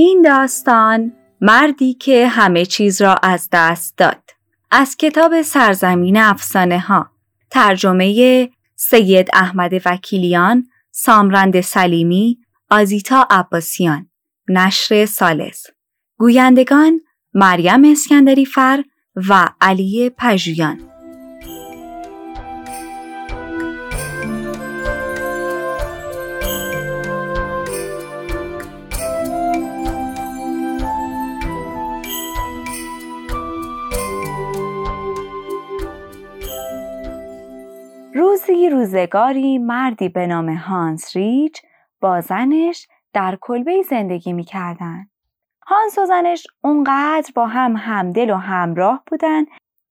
این داستان مردی که همه چیز را از دست داد. از کتاب سرزمین افسانه ها. ترجمه سید احمد وکیلیان سامرند سلیمی آزیتا عباسیان نشر سالس. گویندگان مریم اسکندری فر و علی پژویان. روزگاری مردی به نام هانس ریچ با زنش در کلبه زندگی می کردن. هانس و زنش اونقدر با هم همدل و همراه بودن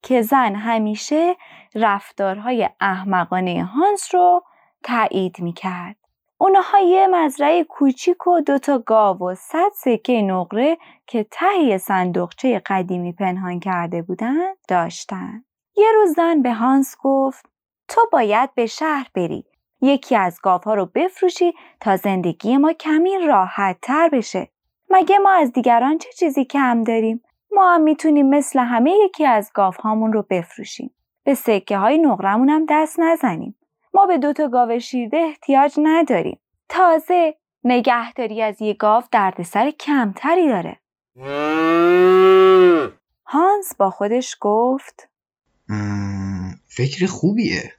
که زن همیشه رفتارهای احمقانه هانس رو تایید می کرد. اونها یه مزرعه کوچیک و دوتا گاو و صد سکه نقره که تهی صندوقچه قدیمی پنهان کرده بودن داشتن. یه روز زن به هانس گفت تو باید به شهر بری. یکی از گاوها رو بفروشی تا زندگی ما کمی راحت تر بشه. مگه ما از دیگران چه چیزی کم داریم؟ ما هم می‌تونیم مثل همه یکی از گاوهامون رو بفروشیم. به سکه های نقرمون هم دست نزنیم. ما به دوتا گاو شیرده احتیاج نداریم. تازه نگهداری از یه گاو دردسر کمتری داره. هانس با خودش گفت فکر خوبیه.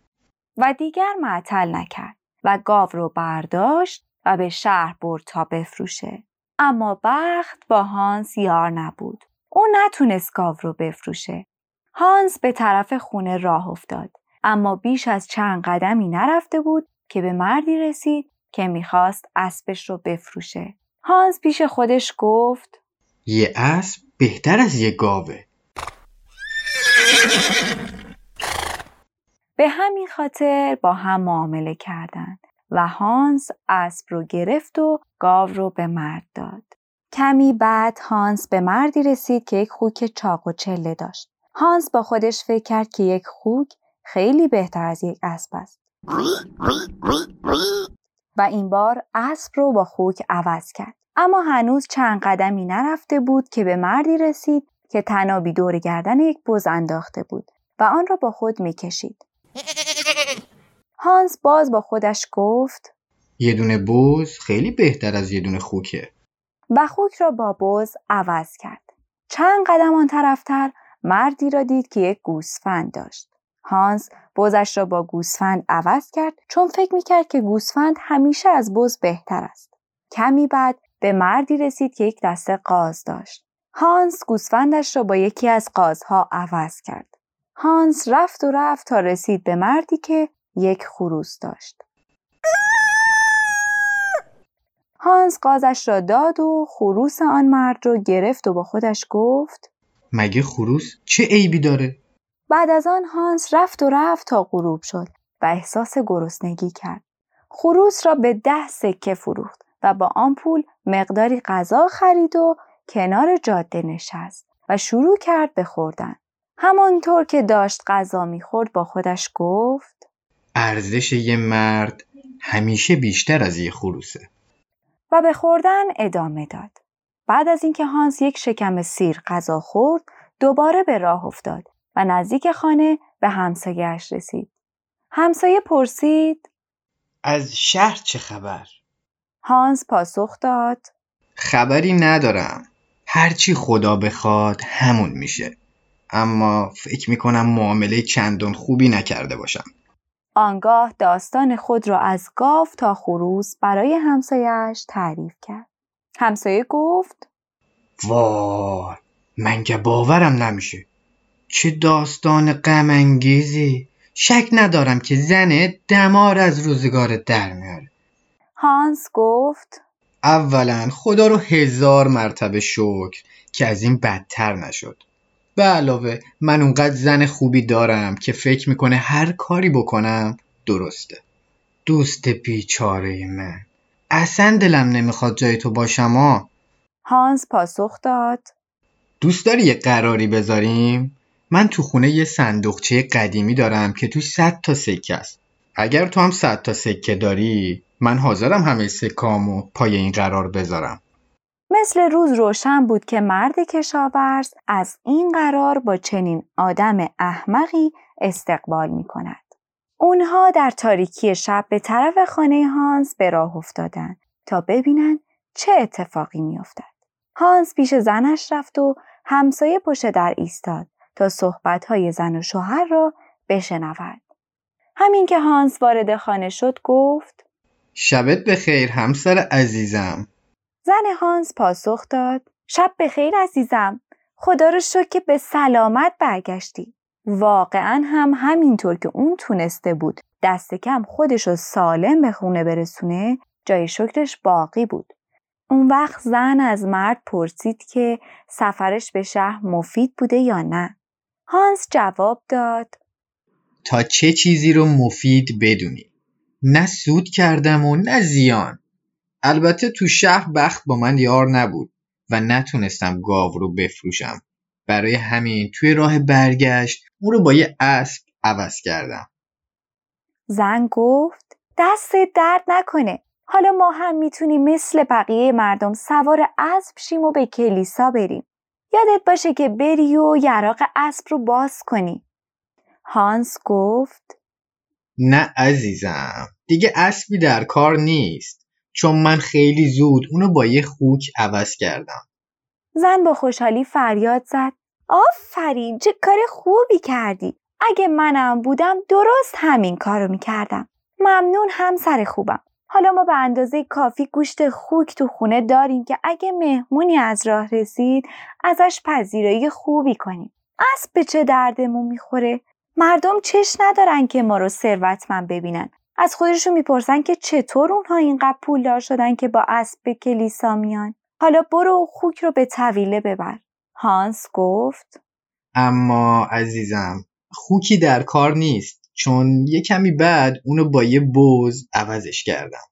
و دیگر معطل نکرد و گاو رو برداشت و به شهر برد تا بفروشه. اما بخت با هانس یار نبود. او نتونست گاو رو بفروشه. هانس به طرف خونه راه افتاد. اما بیش از چند قدمی نرفته بود که به مردی رسید که می‌خواست اسبش رو بفروشه. هانس پیش خودش گفت یه اسب بهتر از یه گاوه. به همین خاطر با هم معامله کردند و هانس اسب رو گرفت و گاو رو به مرد داد. کمی بعد هانس به مردی رسید که یک خوک چاق و چله داشت. هانس با خودش فکر کرد که یک خوک خیلی بهتر از یک اسب است. و این بار اسب رو با خوک عوض کرد. اما هنوز چند قدمی نرفته بود که به مردی رسید که تنابی دور گردن یک بز انداخته بود و آن را با خود می‌کشید. هانس باز با خودش گفت یه دونه بز خیلی بهتر از یه دونه خوکه. و خوک را با بز عوض کرد. چند قدم آن طرفتر مردی را دید که یک گوسفند داشت. هانس بزش را با گوسفند عوض کرد چون فکر می‌کرد که گوسفند همیشه از بز بهتر است. کمی بعد به مردی رسید که یک دسته قاز داشت. هانس گوسفندش را با یکی از قازها عوض کرد. هانس رفت و رفت تا رسید به مردی که یک خروس داشت. هانس قازش را داد و خروس آن مرد رو گرفت و با خودش گفت مگه خروس چه عیبی داره؟ بعد از آن هانس رفت و رفت تا غروب شد و احساس گرسنگی کرد. خروس را به ده سکه فروخت و با آن پول مقداری غذا خرید و کنار جاده نشست و شروع کرد به خوردن. همانطور که داشت غذا می‌خورد با خودش گفت ارزش یه مرد همیشه بیشتر از یه خروسه. و به خوردن ادامه داد. بعد از اینکه هانس یک شکم سیر غذا خورد، دوباره به راه افتاد و نزدیک خانه به همسایهاش رسید. همسایه پرسید از شهر چه خبر؟ هانس پاسخ داد خبری ندارم. هرچی خدا بخواد همون میشه. اما فکر می‌کنم معامله چندان خوبی نکرده باشم. آنگاه داستان خود را از گاو تا خروس برای همسایش تعریف کرد. همسایه گفت وای من که باورم نمیشه چه داستان غمانگیزی شک ندارم که زنه دمار از روزگار در میاره هانس گفت اولا خدا رو هزار مرتبه شکر که از این بدتر نشد به علاوه من اونقدر زن خوبی دارم که فکر می‌کنه هر کاری بکنم درسته. دوست بیچاره من. اصلا دلم نمی‌خواد جای تو باشم ها هانس پاسخ داد. دوست داری یه قراری بذاریم؟ من تو خونه یه صندوقچه قدیمی دارم که تو صد تا سکه است. اگر تو هم صد تا سکه داری من حاضرم همه سکامو پای این قرار بذارم. مثل روز روشن بود که مرد کشاورز از این قرار با چنین آدم احمقی استقبال می کند. اونها در تاریکی شب به طرف خانه هانس به راه افتادند تا ببینند چه اتفاقی میافتد. هانس پیش زنش رفت و همسایه پشت در ایستاد تا صحبتهای زن و شوهر را بشنود. همین که هانس وارد خانه شد گفت شبت به خیر همسر عزیزم زن هانس پاسخ داد. شب به خیر عزیزم. خدا رو شکر که به سلامت برگشتی. واقعا هم همینطور که اون تونسته بود دست کم خودش رو سالم به خونه برسونه جای شکرش باقی بود. اون وقت زن از مرد پرسید که سفرش به شهر مفید بوده یا نه. هانس جواب داد. تا چه چیزی رو مفید بدونی؟ نه سود کردم و نه زیان. البته تو شهر بخت با من یار نبود و نتونستم گاو رو بفروشم. برای همین توی راه برگشت اون رو با یه اسب عوض کردم. زن گفت دست درد نکنه. حالا ما هم می‌تونیم مثل بقیه مردم سوار اسب شیم و به کلیسا بریم. یادت باشه که بری و یراق اسب رو باز کنی. هانس گفت نه عزیزم دیگه اسبی در کار نیست. چون من خیلی زود اونو با یه خوک عوض کردم. زن با خوشحالی فریاد زد. آفرین چه کار خوبی کردی. اگه منم بودم درست همین کارو می‌کردم. ممنون همسر خوبم. حالا ما به اندازه کافی گوشت خوک تو خونه داریم که اگه مهمونی از راه رسید ازش پذیرایی خوبی کنیم. اسب به چه دردمون می‌خوره؟ مردم چش ندارن که ما رو ثروتمند ببینن. از خودشون می‌پرسن که چطور اونها اینقدر پولدار شدن که با اسب به کلیسا میان؟ حالا برو خوک رو به طویله ببر. هانس گفت. اما عزیزم خوکی در کار نیست چون یه کمی بعد اونو با یه بز عوضش کردم.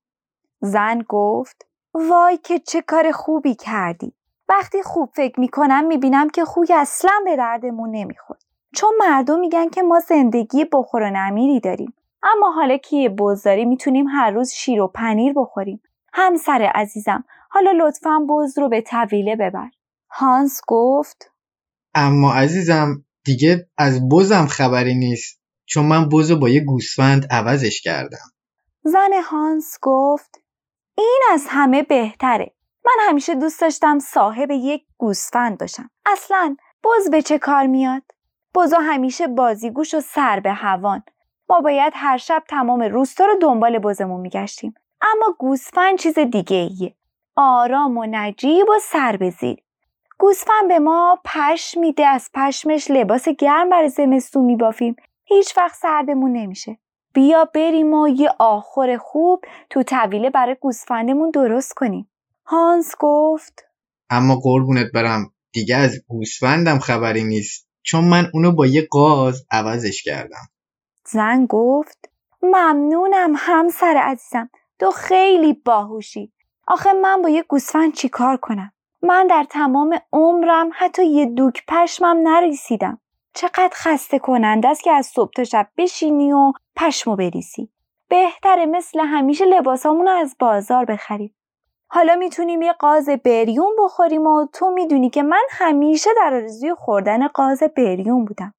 زن گفت. وای که چه کار خوبی کردی. وقتی خوب فکر می‌کنم می‌بینم که خوی اصلا به دردمون نمی‌خورد. چون مردم میگن که ما زندگی بخور و نمیری داریم. اما حالا که یه بزداری می‌تونیم هر روز شیر و پنیر بخوریم. همسر عزیزم حالا لطفا بز رو به طویله ببر. هانس گفت اما عزیزم دیگه از بزم خبری نیست چون من بز با یه گوسفند عوضش کردم. زن هانس گفت این از همه بهتره. من همیشه دوست داشتم صاحب یک گوسفند باشم. اصلا بز به چه کار میاد؟ بزا همیشه بازیگوش و سر به هوان. ما باید هر شب تمام روستا رو دنبال بزمون میگشتیم. اما گوسفند چیز دیگه ایه آرام و نجیب و سر به گوسفند به ما پشم میده از پشمش لباس گرم برای زمستون میبافیم. هیچ وقت سردمون نمیشه. بیا بریم و یه آخر خوب تو طویله برای گوسفندمون درست کنیم. هانس گفت. اما قربونت برم. دیگه از گوسفندم خبری نیست. چون من اونو با یه قاز عوضش کردم. زن گفت ممنونم همسر عزیزم تو خیلی باهوشی. آخه من با یه گوسفند چیکار کنم؟ من در تمام عمرم حتی یه دوک پشمم نریسیدم چقدر خسته کننده است که از صبح تا شب بشینی و پشمو بریسی بهتره مثل همیشه لباسامون از بازار بخریم. حالا می‌تونیم یه قاز بریون بخوریم و تو می‌دونی که من همیشه در آرزوی خوردن قاز بریون بودم.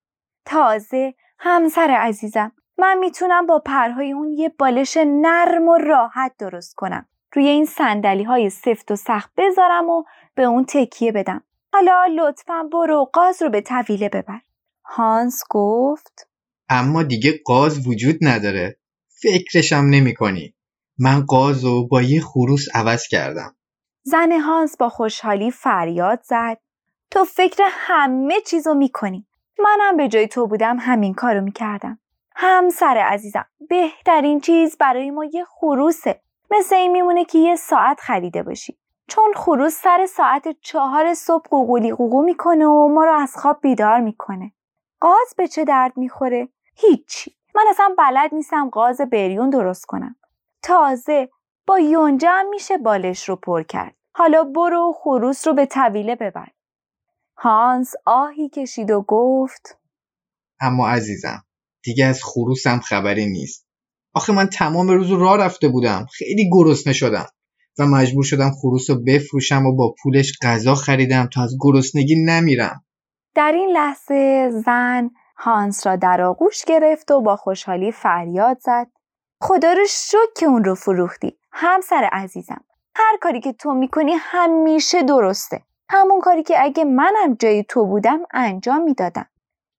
تازه همسر عزیزم من می‌تونم با پرهای اون یه بالش نرم و راحت درست کنم. روی این سندلی های سفت و سخت بذارم و به اون تکیه بدم. حالا لطفا برو قاز رو به طویله ببر. هانس گفت اما دیگه قاز وجود نداره. فکرشم نمی کنی. من قاز رو با یه خروس عوض کردم. زن هانس با خوشحالی فریاد زد. تو فکر همه چیزو می‌کنی. منم به جای تو بودم همین کارو می‌کردم. همسر عزیزم بهترین چیز برای ما یه خروسه. مثل این میمونه که یه ساعت خریده باشی. چون خروس سر ساعت چهار صبح قوقولی قوقو می‌کنه و ما رو از خواب بیدار می‌کنه. قاز به چه درد می‌خوره؟ هیچی. من اصلا بلد نیستم قاز بریون درست کنم. تازه با یونجه هم میشه بالش رو پر کرد. حالا برو خروس رو به طویله ببر. هانس آهی کشید و گفت اما عزیزم دیگه از خروسم خبری نیست. آخه من تمام روز راه رفته بودم. خیلی گرسنه شدم. و مجبور شدم خروس رو بفروشم و با پولش غذا خریدم تا از گرسنگی نمیرم. در این لحظه زن هانس را در آغوش گرفت و با خوشحالی فریاد زد. خدا رو شک که اون رو فروختی. همسر عزیزم هر کاری که تو می‌کنی همیشه درسته. همون کاری که اگه منم جای تو بودم انجام می‌دادم.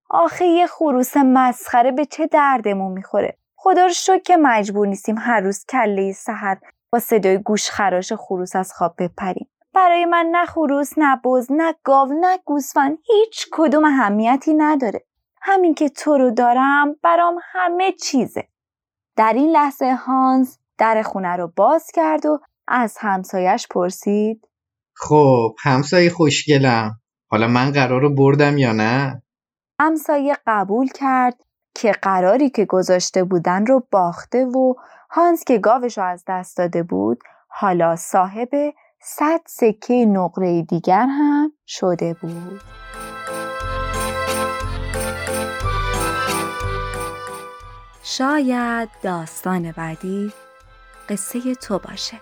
آخه یه خروس مسخره به چه دردمون می‌خوره. خدا رو شکر که مجبور نیستیم هر روز کله سحر با صدای گوش خراش خروس از خواب بپریم. برای من نه خروس نه بز نه گاو نه گوسفند هیچ کدوم اهمیتی نداره. همین که تو رو دارم برام همه چیزه. در این لحظه هانز در خونه رو باز کرد و از همسایش پرسید خب همسایه خوشگلم. حالا من قرار رو بردم یا نه؟ همسایه قبول کرد که قراری که گذاشته بودن رو باخته و هانس که گاوش رو از دست داده بود حالا صاحب صد سکه نقره دیگر هم شده بود. شاید داستان بعدی قصه تو باشه.